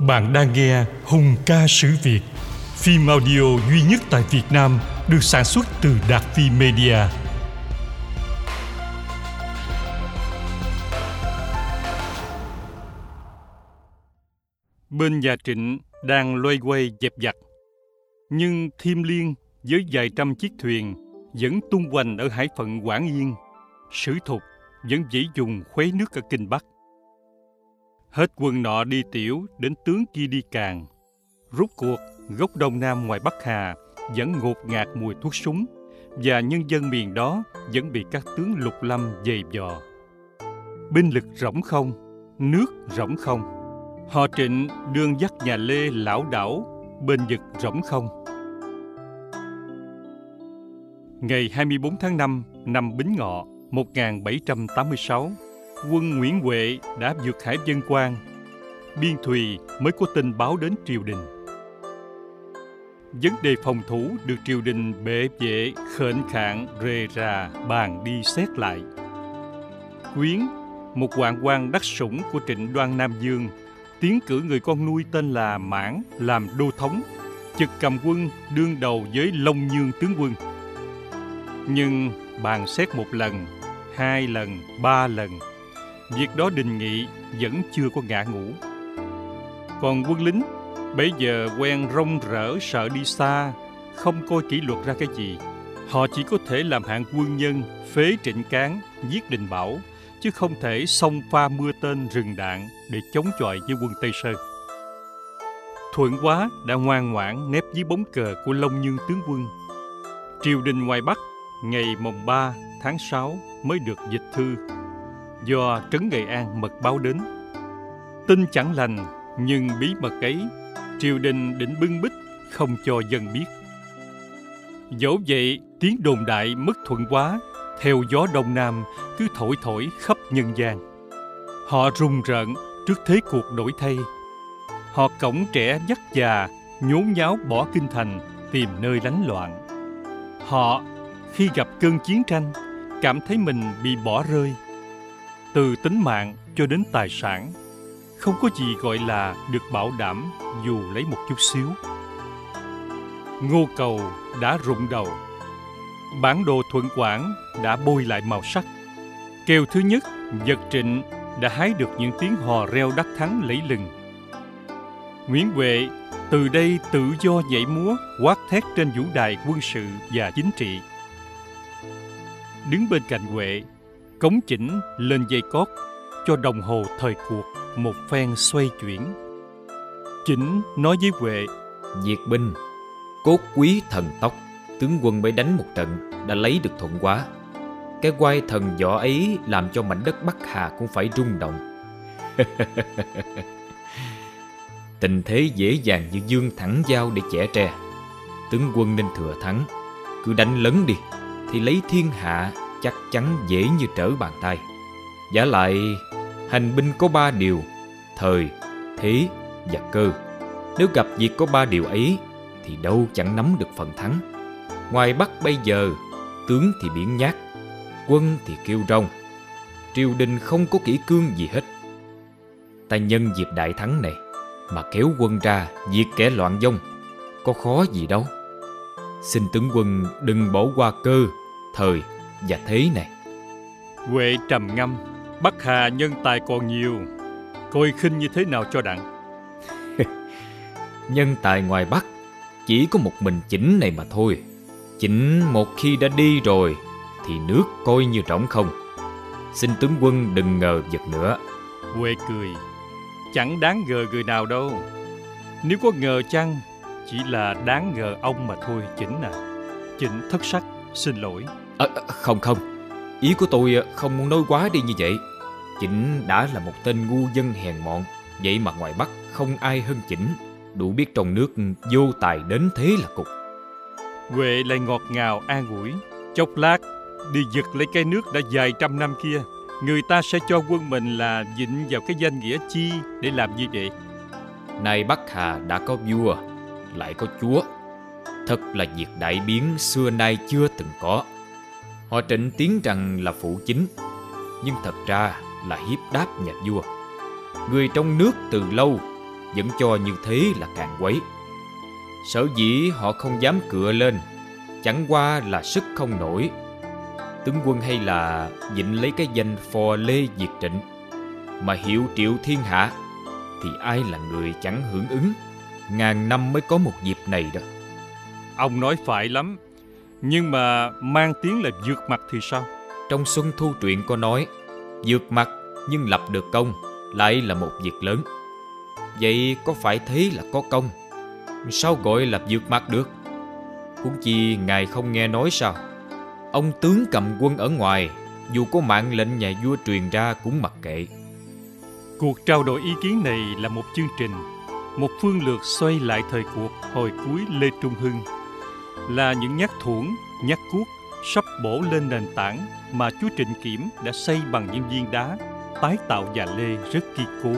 Bạn đang nghe Hùng ca sử Việt, phim audio duy nhất tại Việt Nam được sản xuất từ Đạt Phi Media. Bên nhà Trịnh đang loay quay dẹp giặt. Nhưng Thiêm Liên với vài trăm chiếc thuyền vẫn tung hoành ở hải phận Quảng Yên. Sử thục vẫn dễ dùng khuấy nước ở Kinh Bắc. Hết quân nọ đi tiểu, đến tướng kia đi càng. Rút cuộc, gốc Đông Nam ngoài Bắc Hà vẫn ngột ngạt mùi thuốc súng và nhân dân miền đó vẫn bị các tướng lục lâm dày dò. Binh lực rỗng không, nước rỗng không. Họ trịnh đương dắt nhà Lê lão đảo, bên vực rỗng không. Ngày 24 tháng 5 năm Bính Ngọ 1786, quân Nguyễn Huệ đã vượt hải dân quan. Biên Thùy mới có tin báo đến triều đình. Vấn đề phòng thủ được triều đình bệ vệ, khệnh khạng, rề rà, bàn đi xét lại. Quyến, một hoàng quan đắc sủng của trịnh đoan Nam Dương, tiến cử người con nuôi tên là Mãn làm đô thống, trực cầm quân đương đầu với Long Nhương tướng quân. Nhưng bàn xét một lần, hai lần, ba lần việc đó đình nghị vẫn chưa có ngã ngủ. Còn quân lính bây giờ quen rong rỡ sợ đi xa, không coi kỷ luật ra cái gì. Họ chỉ có thể làm hạng quân nhân phế trịnh cán, giết đình bảo, chứ không thể xông pha mưa tên rừng đạn để chống chọi với quân Tây Sơn. Thuận quá đã ngoan ngoãn nép dưới bóng cờ của Long Nhương tướng quân. Triều đình ngoài Bắc ngày mồng 3 tháng 6 mới được dịch thư do Trấn Nghệ An mật báo đến. Tin chẳng lành, nhưng bí mật ấy, triều đình định bưng bích không cho dân biết. Dẫu vậy, tiếng đồn đại mất thuận quá, theo gió đông nam cứ thổi thổi khắp nhân gian. Họ rùng rợn trước thế cuộc đổi thay. Họ cổng trẻ dắt già, nhốn nháo bỏ kinh thành, tìm nơi lánh loạn. Họ, khi gặp cơn chiến tranh, cảm thấy mình bị bỏ rơi, từ tính mạng cho đến tài sản. Không có gì gọi là được bảo đảm dù lấy một chút xíu. Ngô cầu đã rụng đầu. Bản đồ thuận quảng đã bôi lại màu sắc. Kêu thứ nhất giật trịnh đã hái được những tiếng hò reo đắc thắng lẫy lừng. Nguyễn huệ từ đây tự do nhảy múa, quát thét trên vũ đài quân sự và chính trị. Đứng bên cạnh huệ cống chỉnh lên dây cót cho đồng hồ thời cuộc một phen xoay chuyển. Chỉnh nói với Huệ Diệt binh, cốt quý thần tốc Tướng quân mới đánh một trận đã lấy được thuận quá. Cái quai thần võ ấy làm cho mảnh đất Bắc Hà cũng phải rung động. Tình thế dễ dàng như dương thẳng dao để chẻ tre. Tướng quân nên thừa thắng Cứ đánh lấn đi Thì lấy thiên hạ chắc chắn dễ như trở bàn tay. Giả lại, hành binh có ba điều, thời, thế và cơ. Nếu gặp việc có ba điều ấy, thì đâu chẳng nắm được phần thắng. Ngoài Bắc bây giờ, tướng thì biển nhát, quân thì kêu rong. Triều đình không có kỹ cương gì hết. Ta nhân dịp đại thắng này, mà kéo quân ra diệt kẻ loạn dông, có khó gì đâu. Xin tướng quân đừng bỏ qua cơ, thời và thế này. Huệ trầm ngâm Bắc Hà nhân tài còn nhiều. Coi khinh như thế nào cho đặng. Nhân tài ngoài Bắc Chỉ có một mình chỉnh này mà thôi. Chỉnh một khi đã đi rồi Thì nước coi như trống không. Xin tướng quân đừng ngờ vật nữa. Huệ cười Chẳng đáng ngờ người nào đâu. Nếu có ngờ chăng Chỉ là đáng ngờ ông mà thôi Chỉnh à. Chỉnh thất sắc Xin lỗi à, Không không. Ý của tôi không muốn nói quá đi như vậy. Chỉnh đã là một tên ngu dân hèn mọn Vậy mà ngoài Bắc không ai hơn Chỉnh. Đủ biết trong nước vô tài đến thế là cục. Huệ lại ngọt ngào an ủi. Chốc lát đi giật lấy cái nước đã vài trăm năm kia. Người ta sẽ cho quân mình là dịnh vào cái danh nghĩa chi để làm như vậy Nay Bắc Hà đã có vua Lại có chúa. Thật là việc đại biến xưa nay chưa từng có Họ trịnh tiếng rằng là phụ chính Nhưng thật ra là hiếp đáp nhà vua Người trong nước từ lâu vẫn cho như thế là càng quấy. Sở dĩ họ không dám cựa lên, chẳng qua là sức không nổi. Tướng quân hay là dịnh lấy cái danh phò lê diệt trịnh, mà hiệu triệu thiên hạ, thì ai là người chẳng hưởng ứng. Ngàn năm mới có một dịp này đó. Ông nói phải lắm, nhưng mà mang tiếng là vượt mặt thì sao? Trong Xuân Thu truyện có nói, vượt mặt nhưng lập được công lại là một việc lớn. Vậy có phải thế là có công? Sao gọi là vượt mặt được? Huống chi ngài không nghe nói sao? Ông tướng cầm quân ở ngoài, dù có mạng lệnh nhà vua truyền ra cũng mặc kệ. Cuộc trao đổi ý kiến này là một chương trình, một phương lược xoay lại thời cuộc hồi cuối Lê Trung Hưng, là những nhát thuẫn, nhát cuốc sắp bổ lên nền tảng mà chúa Trịnh Kiểm đã xây bằng những viên đá tái tạo nhà Lê rất kiên cố.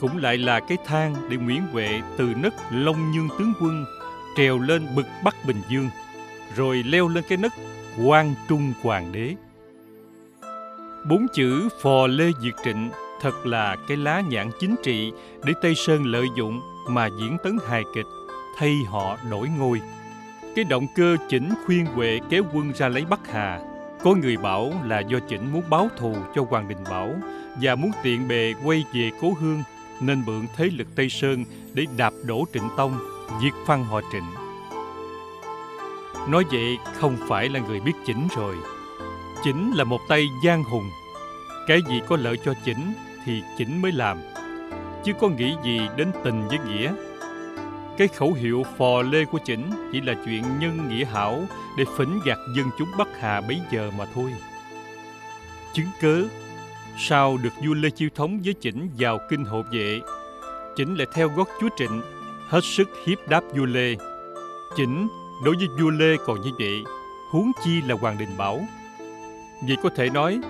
Cũng lại là cái thang để Nguyễn Huệ từ nấc Long Nhương tướng quân trèo lên bực Bắc Bình Dương, rồi leo lên cái nấc Quang Trung Hoàng đế. Bốn chữ phò Lê Diệt Trịnh thật là cái lá nhãn chính trị để Tây Sơn lợi dụng mà diễn tấn hài kịch, thay họ đổi ngôi. Cái động cơ chỉnh khuyên Huệ kéo quân ra lấy Bắc Hà có người bảo là do chỉnh muốn báo thù cho Hoàng Đình Bảo và muốn tiện bề quay về cố hương nên mượn thế lực Tây Sơn để đạp đổ Trịnh Tông, diệt phăng họ Trịnh. Nói vậy không phải là người biết chỉnh rồi. Chỉnh là một tay giang hùng. Cái gì có lợi cho chỉnh thì chỉnh mới làm. Chứ có nghĩ gì đến tình với nghĩa cái khẩu hiệu phò lê của chỉnh chỉ là chuyện nhân nghĩa hảo để phỉnh gạt dân chúng Bắc Hà bấy giờ mà thôi. Chứng cớ, sao được vua Lê Chiêu Thống với chỉnh vào kinh hộ vệ, chỉnh lại theo gót chúa Trịnh, hết sức hiếp đáp vua Lê. Chỉnh đối với vua Lê còn như vậy, huống chi là Hoàng Đình Bảo. Vì có thể nói,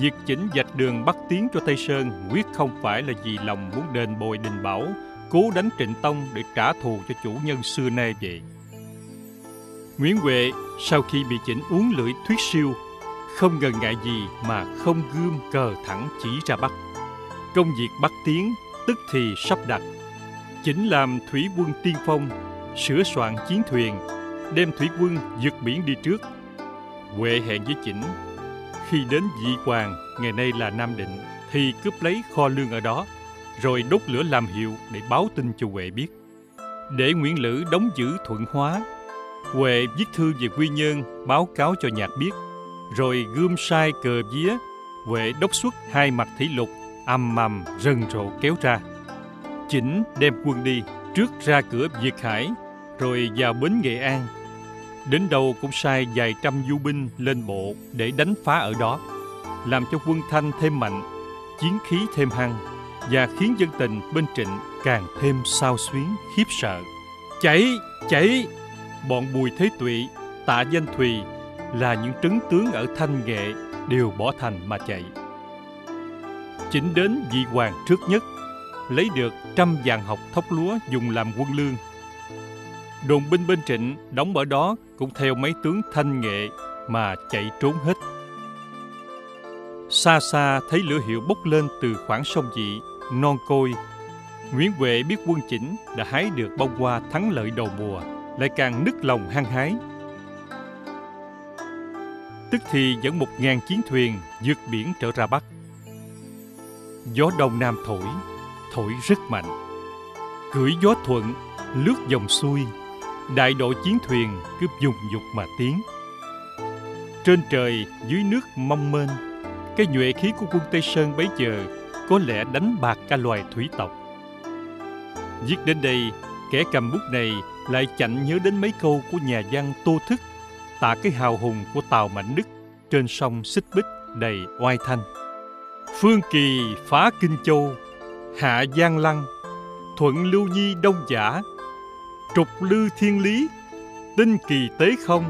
việc chỉnh dạch đường bắt tiến cho Tây Sơn quyết không phải là vì lòng muốn đền bồi Đình Bảo cố đánh Trịnh Tông để trả thù cho chủ nhân xưa nay vậy. Nguyễn Huệ sau khi bị chỉnh uống lưỡi thuyết siêu, không ngần ngại gì mà không gươm cờ thẳng chỉ ra Bắc. Công việc Bắc tiến tức thì sắp đặt. Chỉnh làm thủy quân tiên phong, sửa soạn chiến thuyền, đem thủy quân vượt biển đi trước. Huệ hẹn với Chỉnh, khi đến Dị Hoàng, ngày nay là Nam Định, thì cướp lấy kho lương ở đó rồi đốt lửa làm hiệu để báo tin cho Huệ biết. Để Nguyễn Lữ đóng giữ thuận hóa, Huệ viết thư về quy nhơn báo cáo cho nhạc biết, rồi gươm sai cờ vía, Huệ đốc xuất hai mặt thủy lục, âm mầm rần rộ kéo ra. Chỉnh đem quân đi, trước ra cửa Việt Hải, rồi vào bến Nghệ An. Đến đâu cũng sai vài trăm du binh lên bộ để đánh phá ở đó, làm cho quân Thanh thêm mạnh, chiến khí thêm hăng và khiến dân tình bên Trịnh càng thêm sao xuyến khiếp sợ. Chạy, chạy! Bọn Bùi Thế Tụy, Tạ Danh Thùy là những trấn tướng ở Thanh Nghệ đều bỏ thành mà chạy. Chỉnh đến vị hoàng trước nhất, lấy được trăm vàng học thóc lúa dùng làm quân lương. Đồn binh bên Trịnh đóng ở đó cũng theo mấy tướng Thanh Nghệ mà chạy trốn hết. Xa xa thấy lửa hiệu bốc lên từ khoảng sông dị non côi. Nguyễn Huệ biết quân chỉnh đã hái được bông hoa thắng lợi đầu mùa, lại càng nức lòng hăng hái. Tức thì dẫn một ngàn chiến thuyền vượt biển trở ra Bắc. Gió đông nam thổi, thổi rất mạnh. Cưỡi gió thuận, lướt dòng xuôi, đại đội chiến thuyền cứ dùng dục mà tiến. Trên trời, dưới nước mong mênh, cái nhuệ khí của quân Tây Sơn bấy giờ có lẽ đánh bạc cả loài thủy tộc. Viết đến đây, kẻ cầm bút này lại chạnh nhớ đến mấy câu của nhà văn Tô Thức tạ cái hào hùng của Tàu Mạnh Đức trên sông Xích Bích đầy oai thanh. Phương Kỳ phá Kinh Châu, hạ Giang Lăng, thuận Lưu Nhi Đông Giả, trục lư thiên lý, tinh kỳ tế không,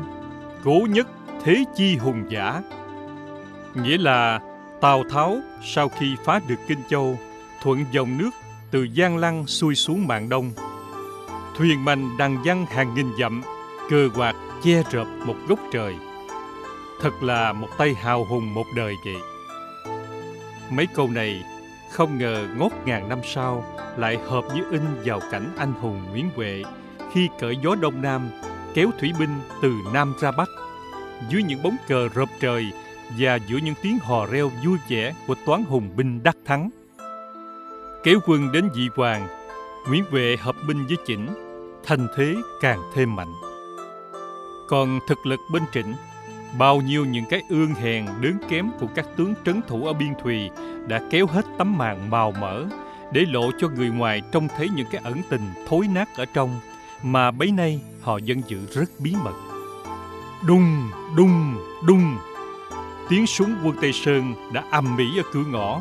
cố nhất thế chi hùng giả. Nghĩa là Tào Tháo sau khi phá được Kinh Châu, thuận dòng nước từ Giang Lăng xuôi xuống Mạng Đông. Thuyền mạnh đằng văng hàng nghìn dặm, cơ quạt che rợp một gốc trời. Thật là một tay hào hùng một đời vậy. Mấy câu này Không ngờ ngót ngàn năm sau lại hợp như in vào cảnh anh hùng Nguyễn Huệ khi cởi gió đông nam kéo thủy binh từ nam ra bắc dưới những bóng cờ rợp trời và giữa những tiếng hò reo vui vẻ của toán hùng binh đắc thắng. Kéo quân đến dị hoàng, Nguyễn Huệ hợp binh với Chỉnh, thành thế càng thêm mạnh. Còn thực lực bên Trịnh, bao nhiêu những cái ương hèn đớn kém của các tướng trấn thủ ở biên thùy đã kéo hết tấm màn màu mỡ để lộ cho người ngoài trông thấy những cái ẩn tình thối nát ở trong mà bấy nay họ vẫn giữ rất bí mật. Đùng, đùng, đùng. Tiếng súng quân Tây Sơn đã ầm ĩ ở cửa ngõ.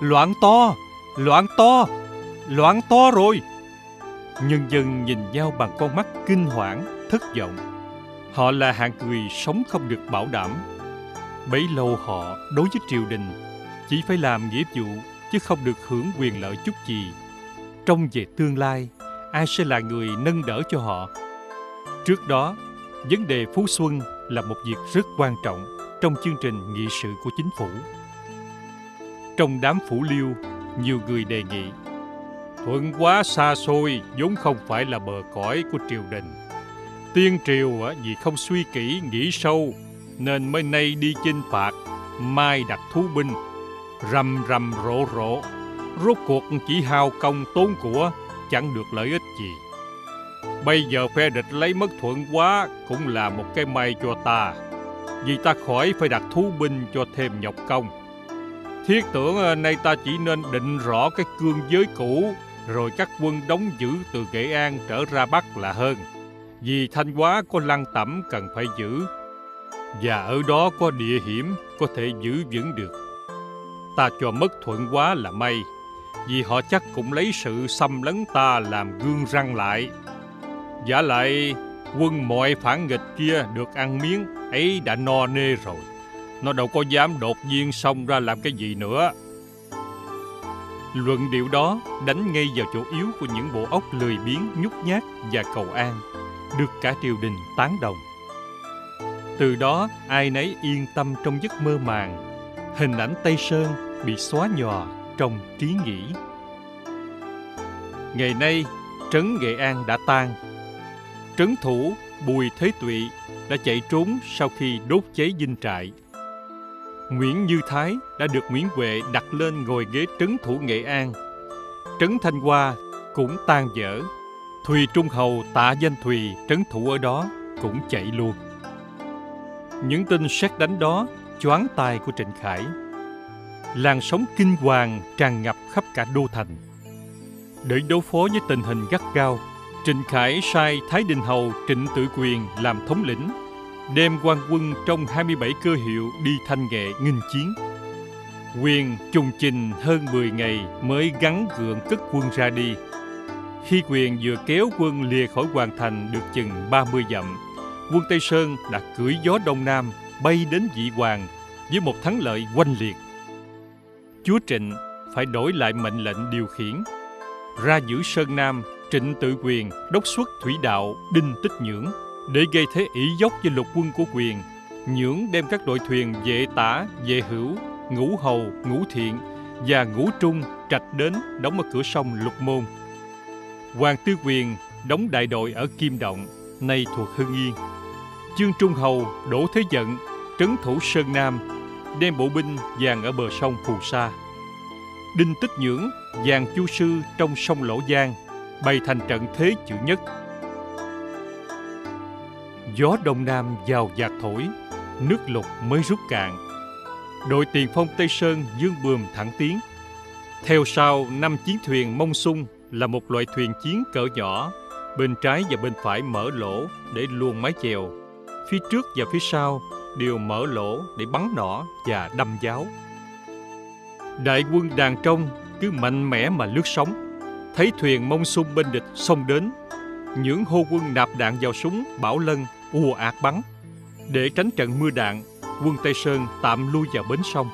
Loạn to, loạn to, loạn to rồi. Nhân dân nhìn nhau bằng con mắt kinh hoảng, thất vọng. Họ là hạng người sống không được bảo đảm. Bấy lâu họ đối với triều đình chỉ phải làm nghĩa vụ chứ không được hưởng quyền lợi chút gì. Trong về tương lai, ai sẽ là người nâng đỡ cho họ? Trước đó, vấn đề Phú Xuân là một việc rất quan trọng trong chương trình nghị sự của chính phủ. Trong đám phủ liêu, nhiều người đề nghị Thuận quá xa xôi vốn không phải là bờ cõi của triều đình. Tiên triều vì không suy kỹ nghĩ sâu nên mới nay đi chinh phạt, mai đặt thú binh, rầm rầm rộ rộ, rốt cuộc chỉ hao công tốn của, chẳng được lợi ích gì. Bây giờ phe địch lấy mất thuận quá cũng là một cái may cho ta, vì ta khỏi phải đặt thú binh cho thêm nhọc công. Thiết tưởng ờ, nay ta chỉ nên định rõ cái cương giới cũ, rồi các quân đóng giữ từ Nghệ An trở ra Bắc là hơn. Vì Thanh Hóa có lăng tẩm cần phải giữ, và ở đó có địa hiểm có thể giữ vững được. Ta cho mất thuận quá là may, vì họ chắc cũng lấy sự xâm lấn ta làm gương răng lại. Giả lại, quân mọi phản nghịch kia được ăn miếng ấy đã no nê rồi. Nó đâu có dám đột nhiên xông ra làm cái gì nữa. Luận điệu đó đánh ngay vào chỗ yếu của những bộ óc lười biếng, nhút nhát và cầu an, được cả triều đình tán đồng. Từ đó ai nấy yên tâm trong giấc mơ màng, hình ảnh Tây Sơn bị xóa nhòa trong trí nghĩ. Ngày nay, trấn Nghệ An đã tan. Trấn thủ Bùi Thế Tụy đã chạy trốn sau khi đốt cháy dinh trại. Nguyễn Như Thái đã được Nguyễn Huệ đặt lên ngồi ghế trấn thủ Nghệ An. Trấn Thanh Hoa cũng tan dở. Thùy Trung Hầu tạ danh Thùy trấn thủ ở đó cũng chạy luôn. Những tin xét đánh đó choáng tai của Trịnh Khải. Làn sóng kinh hoàng tràn ngập khắp cả đô thành. Để đối phó với tình hình gắt gao, Trịnh Khải sai Thái Đình Hầu Trịnh Tự Quyền làm thống lĩnh, đem quan quân trong 27 cơ hiệu đi thanh nghệ nghinh chiến. Quyền trùng trình hơn 10 ngày mới gắn gượng cất quân ra đi. Khi quyền vừa kéo quân lìa khỏi hoàng thành được chừng 30 dặm, quân Tây Sơn đã cưỡi gió đông nam bay đến Vị hoàng với một thắng lợi oanh liệt. Chúa Trịnh phải đổi lại mệnh lệnh điều khiển. Ra giữ Sơn Nam, Trịnh tự quyền đốc xuất thủy đạo Đinh Tích Nhưỡng để gây thế ỷ dốc cho lục quân của quyền. Nhưỡng đem các đội thuyền vệ tả, vệ hữu, ngũ hầu, ngũ thiện và ngũ trung trạch đến đóng ở cửa sông Lục Môn. Hoàng Tư Quyền đóng đại đội ở Kim Động, nay thuộc Hưng Yên. Chương Trung Hầu đổ Thế giận trấn thủ Sơn Nam, đem bộ binh dàn ở bờ sông Phù Sa. Đinh Tích Nhưỡng dàn chu sư trong sông Lỗ Giang, bày thành trận thế chữ nhất. Gió đông nam vào giạt thổi, nước lục mới rút cạn. Đội tiền phong Tây Sơn dương bườm thẳng tiến. Theo sau năm chiến thuyền mông sung là một loại thuyền chiến cỡ nhỏ, bên trái và bên phải mở lỗ để luồn mái chèo. Phía trước và phía sau đều mở lỗ để bắn nỏ và đâm giáo. Đại quân đàn trong cứ mạnh mẽ mà lướt sóng, thấy thuyền mông sung bên địch xông đến, những hô quân nạp đạn vào súng bảo lân ùa ạt bắn. Để tránh trận mưa đạn, quân Tây Sơn tạm lui vào bến sông.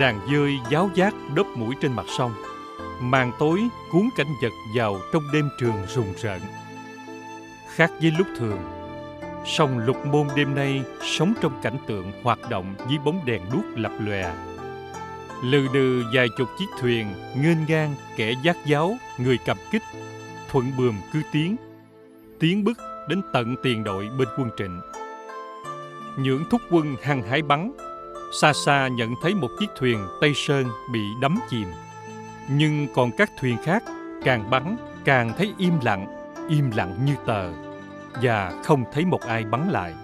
Đàn dơi giáo giác đớp mũi trên mặt sông, màn tối cuốn cảnh vật vào trong đêm trường rùng rợn. Khác với lúc thường, sông Lục Môn đêm nay sống trong cảnh tượng hoạt động dưới bóng đèn đuốc lập lòe lừ đừ vài chục chiếc thuyền, nghênh ngang, kẻ giác giáo, người cầm kích. Thuận bườm cứ tiến. Tiến bước đến tận tiền đội bên quân trịnh. Những thúc quân hăng hái bắn. Xa xa nhận thấy một chiếc thuyền tây sơn bị đắm chìm. Nhưng còn các thuyền khác càng bắn càng thấy im lặng im lặng như tờ. Và không thấy một ai bắn lại.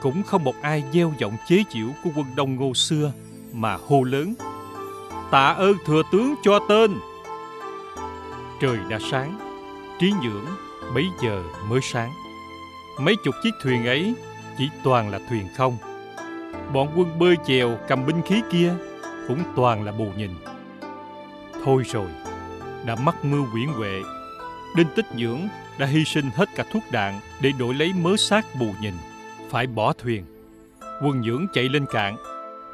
Cũng không một ai gieo giọng chế giễu của quân đông ngô xưa mà hô lớn tạ ơn thừa tướng cho tên. Trời đã sáng, trí nhưỡng bấy giờ mới sáng. Mấy chục chiếc thuyền ấy chỉ toàn là thuyền không. Bọn quân bơi chèo cầm binh khí kia cũng toàn là bù nhìn. Thôi rồi, đã mắc mưu quyển huệ, đinh tích nhưỡng đã hy sinh hết cả thuốc đạn để đổi lấy mớ xác bù nhìn, phải bỏ thuyền. Quân nhưỡng chạy lên cạn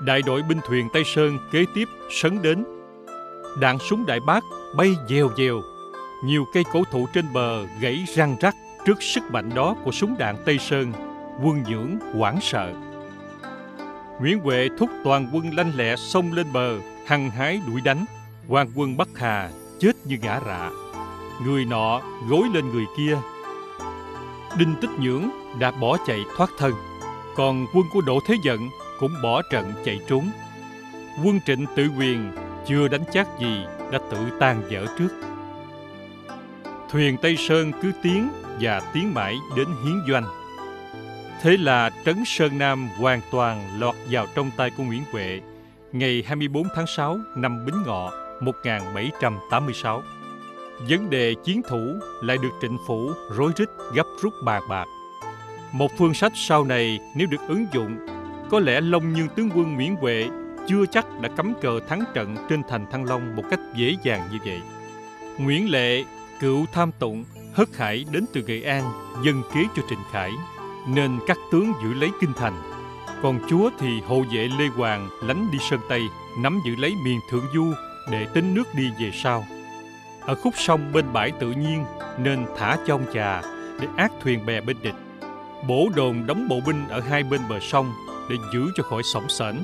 đại đội binh thuyền tây sơn kế tiếp sấn đến. Đạn súng đại bác bay dèo dèo. Nhiều cây cổ thụ trên bờ gãy răng rắc trước sức mạnh đó của súng đạn tây sơn, quân dưỡng hoảng sợ. Nguyễn huệ thúc toàn quân lanh lẹ xông lên bờ, hăng hái đuổi đánh. Hoàng quân bắc hà chết như ngã rạ. Người nọ gối lên người kia. Đinh tích nhưỡng đã bỏ chạy thoát thân. Còn quân của đỗ thế giận cũng bỏ trận chạy trốn quân trịnh tự quyền chưa đánh chắc gì đã tự tan dở trước thuyền tây sơn cứ tiến và tiến mãi đến hiến doanh thế là trấn sơn nam hoàn toàn lọt vào trong tay của nguyễn huệ ngày 24 tháng 6 năm Bính Ngọ 1786. Vấn đề chiến thủ lại được trịnh phủ rối rít gấp rút bàn bạc. Một phương sách sau này nếu được ứng dụng, có lẽ Long Nhương tướng quân Nguyễn Huệ chưa chắc đã cắm cờ thắng trận trên thành Thăng Long một cách dễ dàng như vậy. Nguyễn Lệ, cựu tham tụng, hất hải đến từ Nghệ An, dân kế cho Trịnh Khải, nên các tướng giữ lấy kinh thành. Còn chúa thì hộ vệ Lê Hoàng lánh đi Sơn Tây, nắm giữ lấy miền Thượng Du để tính nước đi về sau. Ở khúc sông bên bãi tự nhiên nên thả cho ông trà để ác thuyền bè bên địch. Bổ đồn đóng bộ binh ở hai bên bờ sông để giữ cho khỏi sổng sển.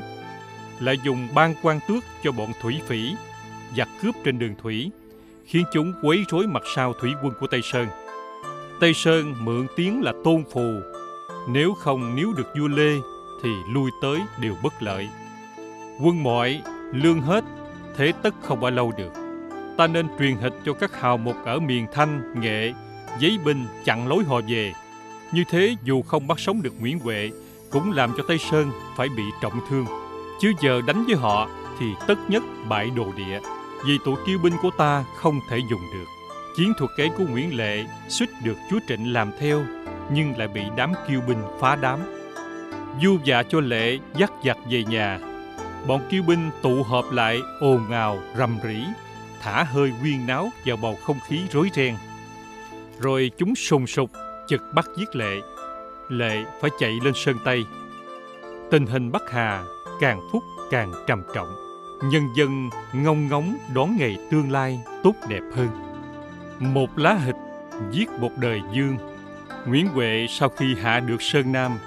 Lại dùng ban quan tước cho bọn thủy phỉ, giặc cướp trên đường thủy, khiến chúng quấy rối mặt sau thủy quân của Tây Sơn. Tây Sơn mượn tiếng là tôn phù, nếu không níu được vua Lê thì lui tới đều bất lợi. Quân mọi, lương hết, thế tất không bao lâu được ta nên truyền hịch cho các hào mục ở miền Thanh, Nghệ, giấy binh chặn lối họ về. Như thế dù không bắt sống được Nguyễn Huệ, cũng làm cho Tây Sơn phải bị trọng thương. Chứ giờ đánh với họ thì tất nhất bại đồ địa, vì tụ kiêu binh của ta không thể dùng được. Chiến thuật ấy của Nguyễn Lệ suýt được chúa Trịnh làm theo, nhưng lại bị đám kiêu binh phá đám. Du dạ cho Lệ dắt giặc về nhà. Bọn kiêu binh tụ họp lại ồn ào rầm rĩ thả hơi quyên náo vào bầu không khí rối ren. Rồi chúng sùng sục, chực bắt giết Lệ. Lệ phải chạy lên Sơn Tây. Tình hình Bắc Hà càng phút càng trầm trọng. Nhân dân ngông ngóng đón ngày tương lai tốt đẹp hơn. Một lá hịch giết một đời dương. Nguyễn Huệ sau khi hạ được Sơn Nam,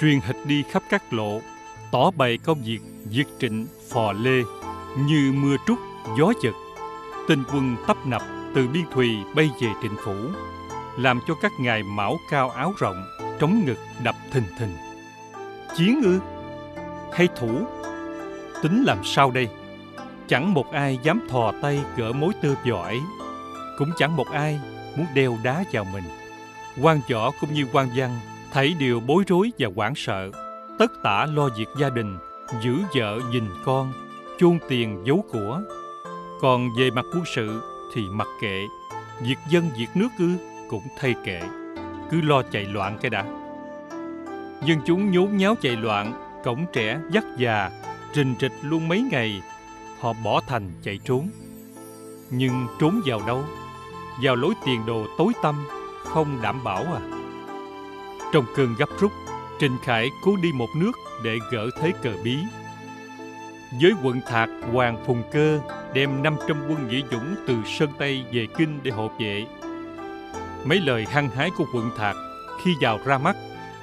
truyền hịch đi khắp các lộ, tỏ bày công việc diệt trịnh phò lê như mưa trút gió giật tinh quân tấp nập từ biên thùy bay về trịnh phủ làm cho các ngài mão cao áo rộng trống ngực đập thình thình. Chiến ư? Hay thủ? Tính làm sao đây? Chẳng một ai dám thò tay gỡ mối tơ vò ấy cũng chẳng một ai muốn đeo đá vào mình. Quan võ cũng như quan văn thấy điều bối rối và hoảng sợ tất tả lo việc gia đình giữ vợ nhìn con chôn tiền giấu của. Còn về mặt quân sự thì mặc kệ, việc dân việc nước ư? Cũng thay kệ, cứ lo chạy loạn cái đã. Dân chúng nhốn nháo chạy loạn, cổng trẻ dắt già, trình trịch luôn mấy ngày, họ bỏ thành chạy trốn. Nhưng trốn vào đâu? Vào lối tiền đồ tối tăm, không đảm bảo à. Trong cơn gấp rút, Trình Khải cố đi một nước để gỡ thế cờ bí. Với quận Thạc Hoàng Phùng Cơ đem 500 quân nghĩa dũng từ Sơn Tây về Kinh để hộ vệ. Mấy lời hăng hái của quận Thạc khi vào ra mắt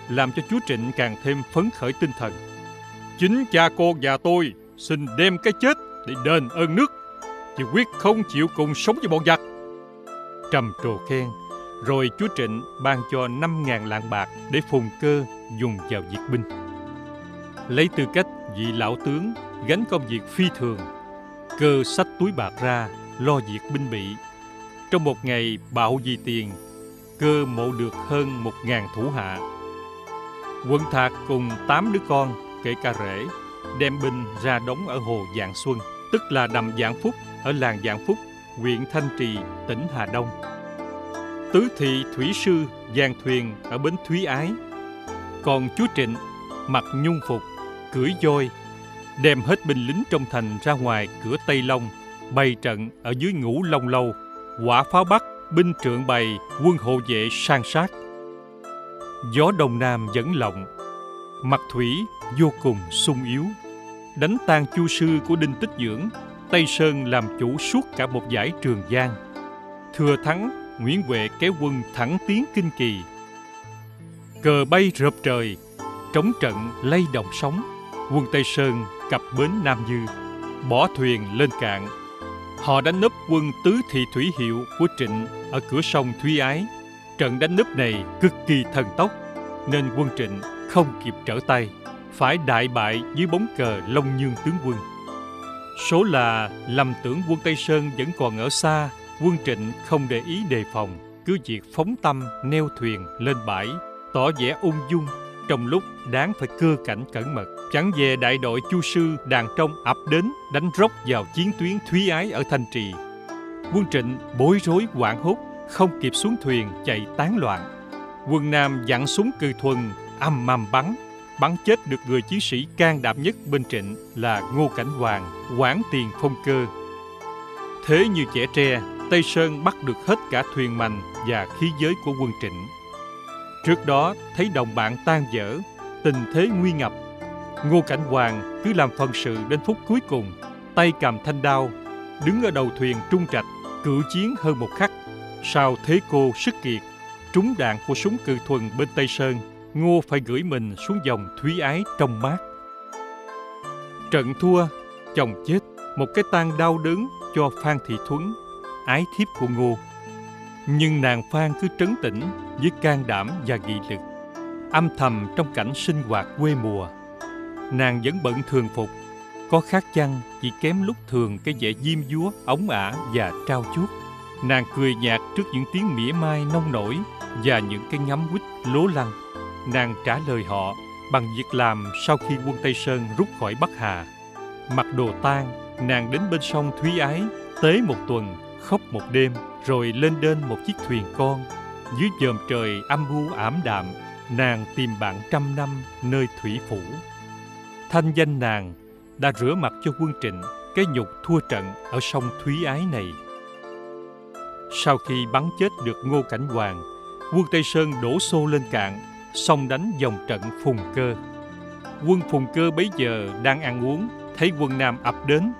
làm cho chúa Trịnh càng thêm phấn khởi tinh thần. Chính cha cô và tôi xin đem cái chết để đền ơn nước, chỉ quyết không chịu cùng sống với bọn giặc. Trầm trồ khen, rồi chúa Trịnh ban cho 5.000 lạng bạc để phùng cơ dùng vào diệt binh. Lấy tư cách vị lão tướng gánh công việc phi thường, cơ sách túi bạc ra lo việc binh bị. Trong một ngày bạo vì tiền, cơ mộ được hơn một ngàn thủ hạ. Quân Thạc cùng tám đứa con, kể cả rể, đem binh ra đóng ở hồ Dạng Xuân, tức là đầm Dạng Phúc ở làng Dạng Phúc, huyện Thanh Trì, tỉnh Hà Đông. Tứ thị thủy sư giang thuyền ở bến Thúy Ái. Còn chúa Trịnh mặc nhung phục, cưỡi voi, đem hết binh lính trong thành ra ngoài cửa Tây Long, bày trận ở dưới ngũ Long Lâu, quả pháo bắc, binh trượng bày, quân hộ vệ sang sát. Gió đông nam vẫn lộng, mặt thủy vô cùng sung yếu. Đánh tan chu sư của Đinh Tích Dưỡng, Tây Sơn làm chủ suốt cả một giải Trường Giang. Thừa thắng, Nguyễn Huệ kéo quân thẳng tiến kinh kỳ. Cờ bay rợp trời, trống trận lay động sóng, quân Tây Sơn cập bến Nam Dư, bỏ thuyền lên cạn. Họ đánh nấp quân tứ thị thủy hiệu của Trịnh ở cửa sông Thúy Ái. Trận đánh nấp này cực kỳ thần tốc, nên quân Trịnh không kịp trở tay, phải đại bại dưới bóng cờ Long Nhương tướng quân. Số là lầm tưởng quân Tây Sơn vẫn còn ở xa, quân Trịnh không để ý đề phòng, cứ việc phóng tâm neo thuyền lên bãi, tỏ vẻ ung dung trong lúc đáng phải cưa cảnh cẩn mật, chẳng về đại đội chu sư đàn trong ập đến, đánh rốc vào chiến tuyến thúy ái ở thanh trì. Quân trịnh bối rối hoảng hốt, không kịp xuống thuyền chạy tán loạn. Quân nam dặn súng cư thuần, âm mầm bắn. Bắn chết được người chiến sĩ can đảm nhất bên trịnh là ngô cảnh hoàng quản tiền phong cơ. Thế như trẻ tre, tây sơn bắt được hết cả thuyền mành và khí giới của quân trịnh. Trước đó thấy đồng bạn tan dở, tình thế nguy ngập. Ngô Cảnh Hoàng cứ làm phần sự đến phút cuối cùng, tay cầm thanh đao, đứng ở đầu thuyền trung trạch, cử chiến hơn một khắc. Sau thế cô sức kiệt, trúng đạn của súng cự thuần bên Tây Sơn, Ngô phải gửi mình xuống dòng thúy ái trong mát. Trận thua, chồng chết, một cái tang đau đớn cho Phan Thị Thuấn, ái thiếp của Ngô. Nhưng nàng Phan cứ trấn tĩnh với can đảm và nghị lực. Âm thầm trong cảnh sinh hoạt quê mùa, nàng vẫn bận thường phục. Có khác chăng chỉ kém lúc thường cái vẻ diêm dúa, ống ả và trao chuốt. Nàng cười nhạt trước những tiếng mỉa mai nông nổi và những cái ngắm quýt lố lăng. Nàng trả lời họ bằng việc làm sau khi quân Tây Sơn rút khỏi Bắc Hà. Mặc đồ tang, nàng đến bên sông Thúy Ái, tế một tuần, khóc một đêm, rồi lên đên một chiếc thuyền con. Dưới chòm trời âm u ảm đạm nàng tìm bạn trăm năm nơi thủy phủ. Thanh danh nàng đã rửa mặt cho quân trịnh cái nhục thua trận ở sông thúy ái này. Sau khi bắn chết được ngô cảnh hoàng quân tây sơn đổ xô lên cạn xong đánh dòng trận phùng cơ. Quân phùng cơ bấy giờ đang ăn uống thấy quân nam ập đến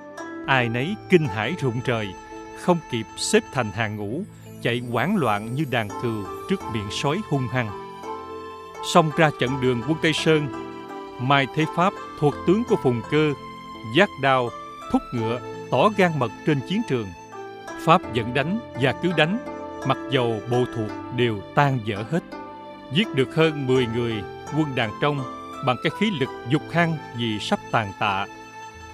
ai nấy kinh hãi rụng trời không kịp xếp thành hàng ngũ chạy hoảng loạn như đàn cừu trước miệng sói hung hăng. Xông ra trận đường quân Tây Sơn, Mai Thế Pháp thuộc tướng của Phùng Cơ, giác đao, thúc ngựa, tỏ gan mật trên chiến trường. Pháp dẫn đánh và cứ đánh, mặc dầu bộ thuộc đều tan dở hết. Giết được hơn 10 người quân đàn trong bằng cái khí lực dục hăng vì sắp tàn tạ.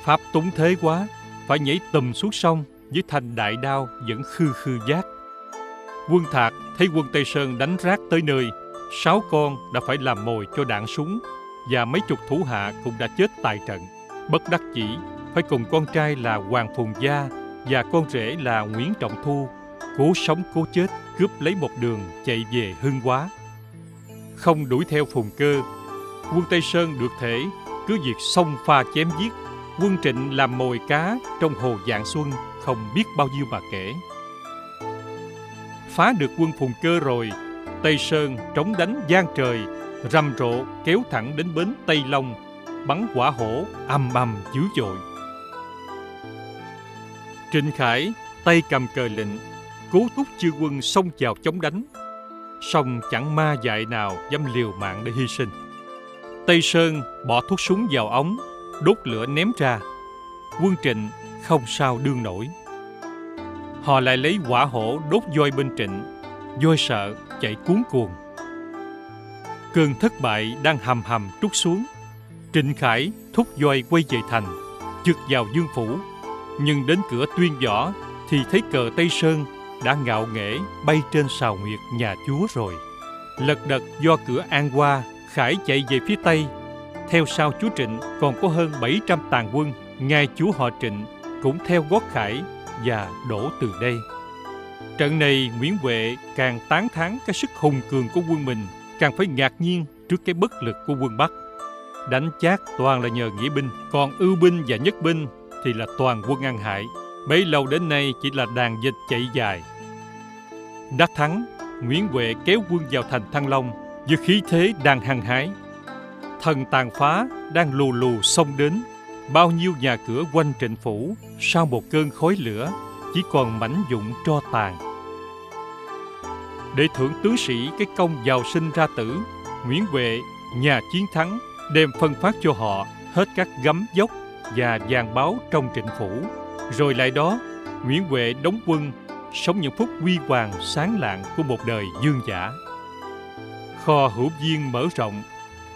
Pháp túng thế quá, phải nhảy tùm xuống sông với thanh đại đao vẫn khư khư giác. Quân Thạc thấy quân Tây Sơn đánh rác tới nơi, sáu con đã phải làm mồi cho đạn súng và mấy chục thủ hạ cũng đã chết tại trận. Bất đắc chỉ phải cùng con trai là Hoàng Phùng Gia và con rể là Nguyễn Trọng Thu cố sống cố chết cướp lấy một đường chạy về Hưng Quá. Không đuổi theo Phùng Cơ, quân Tây Sơn được thể cứ việc xông pha chém giết quân trịnh làm mồi cá trong hồ Dạng Xuân không biết bao nhiêu mà kể. Phá được quân phùng cơ rồi, tây sơn trống đánh giang trời, rầm rộ kéo thẳng đến bến tây long, bắn quả hổ âm ầm dữ dội. Trịnh khải, tay cầm cờ lệnh, cố thúc chư quân xông vào chống đánh. Song chẳng ma dại nào dám liều mạng để hy sinh. Tây sơn bỏ thuốc súng vào ống, đốt lửa ném ra. Quân trịnh không sao đương nổi. Họ lại lấy quả hổ đốt voi bên Trịnh, voi sợ chạy cuốn cuồng. Cơn thất bại đang hầm hầm trút xuống. Trịnh Khải thúc voi quay về thành, chực vào dương phủ. Nhưng đến cửa tuyên võ thì thấy cờ Tây Sơn đã ngạo nghễ bay trên sào nguyệt nhà chúa rồi. Lật đật do cửa An qua, Khải chạy về phía Tây. Theo sau chúa Trịnh còn có hơn 700 tàn quân, ngài chúa họ Trịnh cũng theo gót Khải và đổ từ đây. Trận này Nguyễn Huệ càng tán thán cái sức hùng cường của quân mình, càng phải ngạc nhiên trước cái bất lực của quân Bắc. Đánh chát toàn là nhờ nghĩa binh, còn ưu binh và nhất binh thì là toàn quân ăn hại. Bấy lâu đến nay chỉ là đàn dịch chạy dài. Đắc thắng, Nguyễn Huệ kéo quân vào thành Thăng Long với khí thế đang hăng hái. Thần tàn phá đang lù lù xông đến, bao nhiêu nhà cửa quanh trịnh phủ sau một cơn khói lửa chỉ còn mảnh dụng tro tàn. Để thưởng tướng sĩ cái công giàu sinh ra tử, Nguyễn Huệ, nhà chiến thắng, đem phân phát cho họ hết các gấm dốc và vàng báo trong trịnh phủ. Rồi lại đó, Nguyễn Huệ đóng quân, sống những phút huy hoàng sáng lạng của một đời dương giả. Kho hữu viên mở rộng,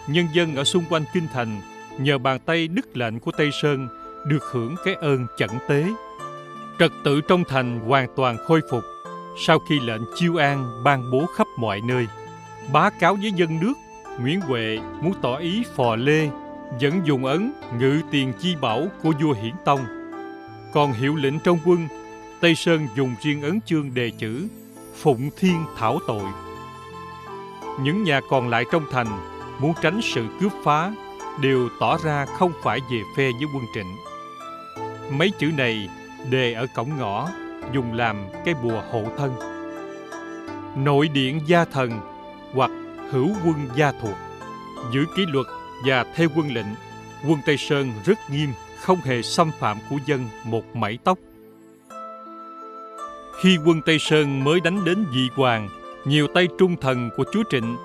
nhân dân ở xung quanh kinh thành nhờ bàn tay đức lệnh của Tây Sơn được hưởng cái ơn chẩn tế. Trật tự trong thành hoàn toàn khôi phục sau khi lệnh chiêu an ban bố khắp mọi nơi. Bá cáo với dân nước, Nguyễn Huệ muốn tỏ ý phò lê vẫn dùng ấn ngự tiền chi bảo của vua Hiển Tông. Còn hiệu lệnh trong quân, Tây Sơn dùng riêng ấn chương đề chữ Phụng Thiên Thảo Tội. Những nhà còn lại trong thành muốn tránh sự cướp phá đều tỏ ra không phải về phe với quân trịnh. Mấy chữ này đề ở cổng ngõ dùng làm cái bùa hộ thân. Nội điện gia thần hoặc hữu quân gia thuộc giữ kỷ luật và theo quân lệnh, quân Tây Sơn rất nghiêm, không hề xâm phạm của dân một mảy tóc. Khi quân Tây Sơn mới đánh đến dị hoàng, nhiều tay trung thần của chúa Trịnh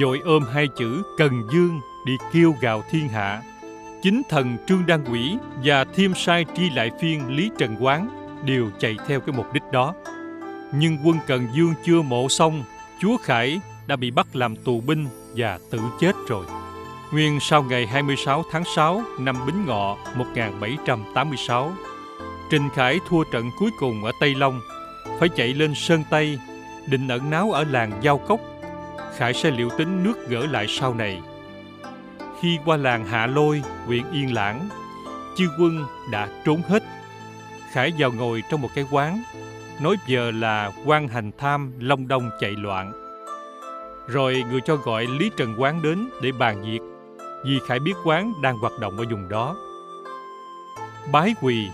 dội ôm hai chữ Cần Dương đi kêu gào thiên hạ. Chính thần Trương Đan Quỷ và thiêm sai tri lại phiên Lý Trần Quán đều chạy theo cái mục đích đó. Nhưng quân Cần Dương chưa mộ xong, chúa Khải đã bị bắt làm tù binh và tự chết rồi. Nguyên sau ngày 26 tháng 6 năm Bính Ngọ 1786, Trình Khải thua trận cuối cùng ở Tây Long, phải chạy lên Sơn Tây, định ẩn náu ở làng Giao Cốc. Khải sẽ liệu tính nước gỡ lại sau này. Khi qua làng Hạ Lôi, huyện Yên Lãng, chư quân đã trốn hết. Khải vào ngồi trong một cái quán, nói giờ là quan hành tham Long Đông chạy loạn. Rồi người cho gọi Lý Trần Quán đến để bàn việc vì Khải biết quán đang hoạt động ở vùng đó. Bái quỳ,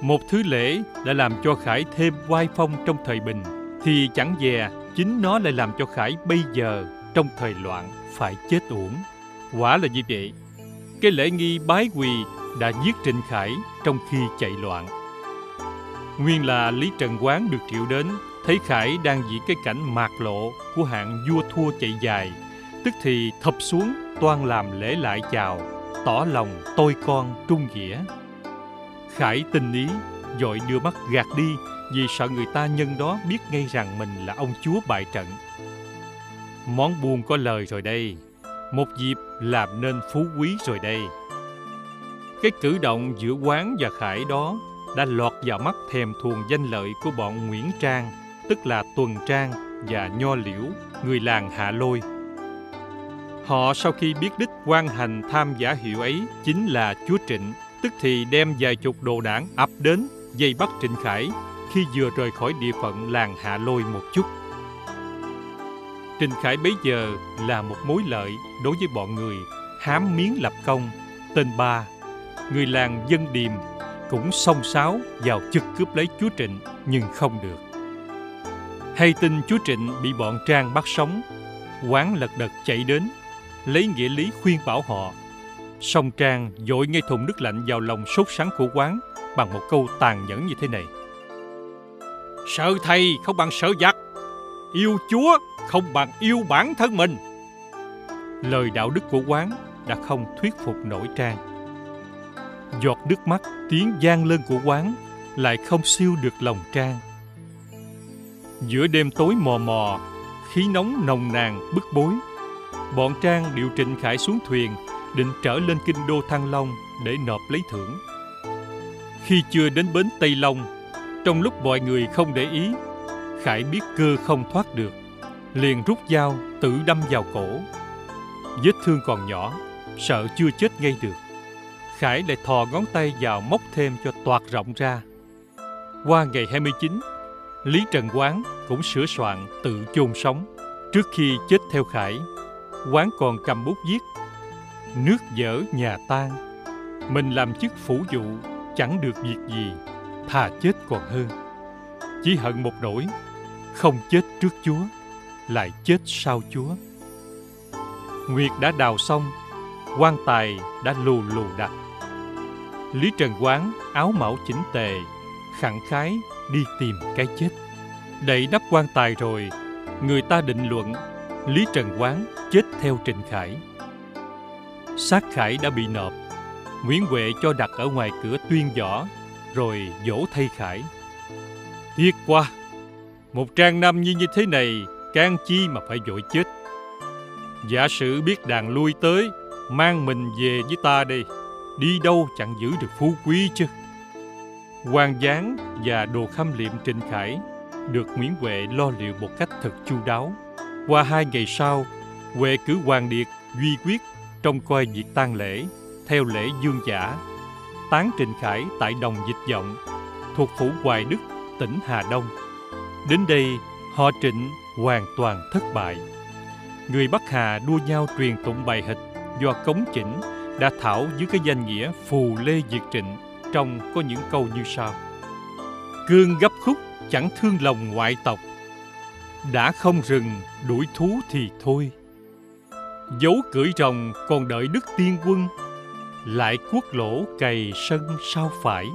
một thứ lễ đã làm cho Khải thêm oai phong trong thời bình, thì chẳng dè chính nó lại làm cho Khải bây giờ trong thời loạn phải chết uổng. Quả là như vậy. Cái lễ nghi bái quỳ đã giết Trịnh Khải trong khi chạy loạn. Nguyên là Lý Trần Quán được triệu đến, thấy Khải đang diễn cái cảnh mạc lộ của hạng vua thua chạy dài, tức thì thập xuống toan làm lễ lại chào, tỏ lòng tôi con trung nghĩa. Khải tình ý, dội đưa mắt gạt đi vì sợ người ta nhân đó biết ngay rằng mình là ông chúa bại trận. Món buồn có lời rồi đây, một dịp làm nên phú quý rồi đây. Cái cử động giữa quán và Khải đó đã lọt vào mắt thèm thuồng danh lợi của bọn Nguyễn Trang, tức là Tuần Trang và Nho Liễu, người làng Hạ Lôi. Họ sau khi biết đích quan hành tham giả hiệu ấy chính là chúa Trịnh, tức thì đem vài chục đồ đảng ập đến dây bắt Trịnh Khải khi vừa rời khỏi địa phận làng Hạ Lôi một chút. Trình Khải bấy giờ là một mối lợi đối với bọn người hám miếng lập công, tên ba, người làng dân điềm cũng xông xáo vào chực cướp lấy chúa Trịnh nhưng không được. Hay tin chúa Trịnh bị bọn Trang bắt sống, quán lật đật chạy đến lấy nghĩa lý khuyên bảo họ. Song Trang dội ngay thùng nước lạnh vào lòng sốt sắng của quán bằng một câu tàn nhẫn như thế này. Sợ thầy không bằng sợ giặc, yêu Chúa không bằng yêu bản thân mình. Lời đạo đức của quán đã không thuyết phục nổi Trang. Giọt nước mắt, tiếng gian lên của quán lại không siêu được lòng Trang. Giữa đêm tối mò mò, khí nóng nồng nàn bức bối, bọn Trang điều Trịnh Khải xuống thuyền, định trở lên kinh đô Thăng Long để nộp lấy thưởng. Khi chưa đến bến Tây Long, trong lúc mọi người không để ý, Khải biết cơ không thoát được, liền rút dao tự đâm vào cổ. Vết thương còn nhỏ, sợ chưa chết ngay được. Khải lại thò ngón tay vào móc thêm cho toạt rộng ra. Qua ngày 29, Lý Trần Quán cũng sửa soạn tự chôn sống. Trước khi chết theo Khải, Quán còn cầm bút viết Nước dở nhà tan, mình làm chức phủ dụ chẳng được việc gì, thà chết còn hơn. Chỉ hận một nỗi, không chết trước Chúa, lại chết sau Chúa. Nguyệt đã đào xong, quan tài đã lù lù đặt. Lý Trần Quán áo mão chỉnh tề, khẳng khái đi tìm cái chết. Đậy nắp quan tài rồi, người ta định luận Lý Trần Quán chết theo Trịnh Khải. Sát Khải đã bị nộp, Nguyễn Huệ cho đặt ở ngoài cửa tuyên võ, rồi dỗ thay Khải. Tiếc quá, một trang nam nhi như thế này, can chi mà phải vội chết. Giả sử biết đàn lui tới, mang mình về với ta đây, đi đâu chẳng giữ được phú quý chứ. Hoàng giáng và đồ khâm liệm Trịnh Khải được Nguyễn Huệ lo liệu một cách thật chu đáo. Qua hai ngày sau, Huệ cử Hoàng Điệt, Duy Quyết trông coi việc tang lễ theo lễ dương giả, tán Trịnh Khải tại đồng Dịch Vọng, thuộc phủ Hoài Đức, tỉnh Hà Đông. Đến đây, họ Trịnh hoàn toàn thất bại. Người Bắc Hà đua nhau truyền tụng bài hịch do Cống Chỉnh đã thảo dưới cái danh nghĩa Phù Lê Diệt Trịnh trong có những câu như sau. Cương gấp khúc chẳng thương lòng ngoại tộc, đã không rừng đuổi thú thì thôi. Dấu cưỡi rồng còn đợi đức tiên quân, lại quốc lỗ cày sân sao phải.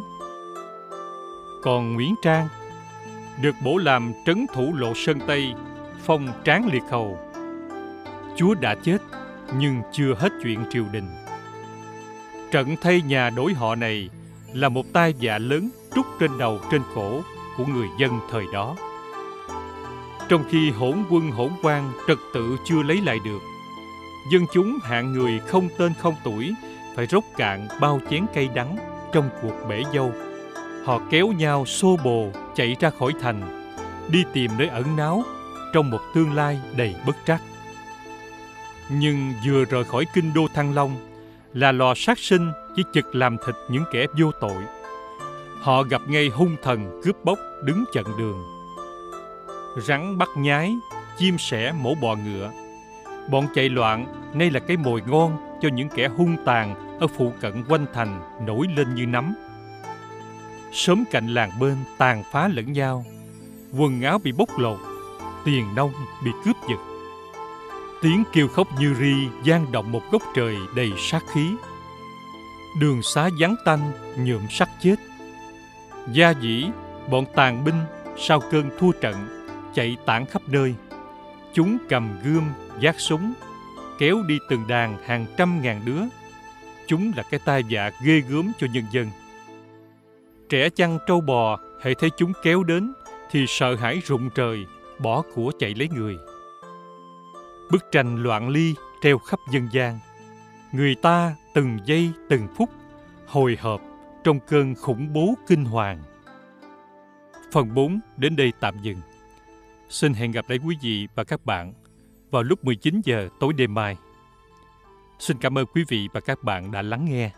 Còn Nguyễn Trang được bổ làm trấn thủ lộ sơn Tây, phong tráng liệt hầu. Chúa đã chết, nhưng chưa hết chuyện triều đình. Trận thay nhà đổi họ này là một tai vạ lớn trút trên đầu trên cổ của người dân thời đó. Trong khi hỗn quân hỗn quan trật tự chưa lấy lại được, dân chúng hạng người không tên không tuổi phải rốc cạn bao chén cây đắng trong cuộc bể dâu. Họ kéo nhau xô bồ chạy ra khỏi thành, đi tìm nơi ẩn náu trong một tương lai đầy bất trắc. Nhưng vừa rời khỏi kinh đô Thăng Long là lò sát sinh chỉ chực làm thịt những kẻ vô tội. Họ gặp ngay hung thần cướp bóc đứng chặn đường. Rắn bắt nhái, chim sẻ mổ bò ngựa. Bọn chạy loạn nay là cái mồi ngon cho những kẻ hung tàn ở phụ cận quanh thành nổi lên như nấm. Sớm cạnh làng bên tàn phá lẫn nhau, quần áo bị bốc lột, tiền nông bị cướp giật. Tiếng kêu khóc như ri gian động một góc trời đầy sát khí. Đường xá vắng tanh nhuộm sắc chết. Gia dĩ, bọn tàn binh sau cơn thua trận chạy tản khắp nơi. Chúng cầm gươm, giác súng, kéo đi từng đàn hàng trăm ngàn đứa. Chúng là cái tai vạ ghê gớm cho nhân dân. Trẻ chăn trâu bò, hệ thấy chúng kéo đến, thì sợ hãi rụng trời, bỏ của chạy lấy người. Bức tranh loạn ly treo khắp dân gian. Người ta từng giây từng phút hồi hộp trong cơn khủng bố kinh hoàng. Phần 4 đến đây tạm dừng. Xin hẹn gặp lại quý vị và các bạn vào lúc 19 giờ tối đêm mai. Xin cảm ơn quý vị và các bạn đã lắng nghe.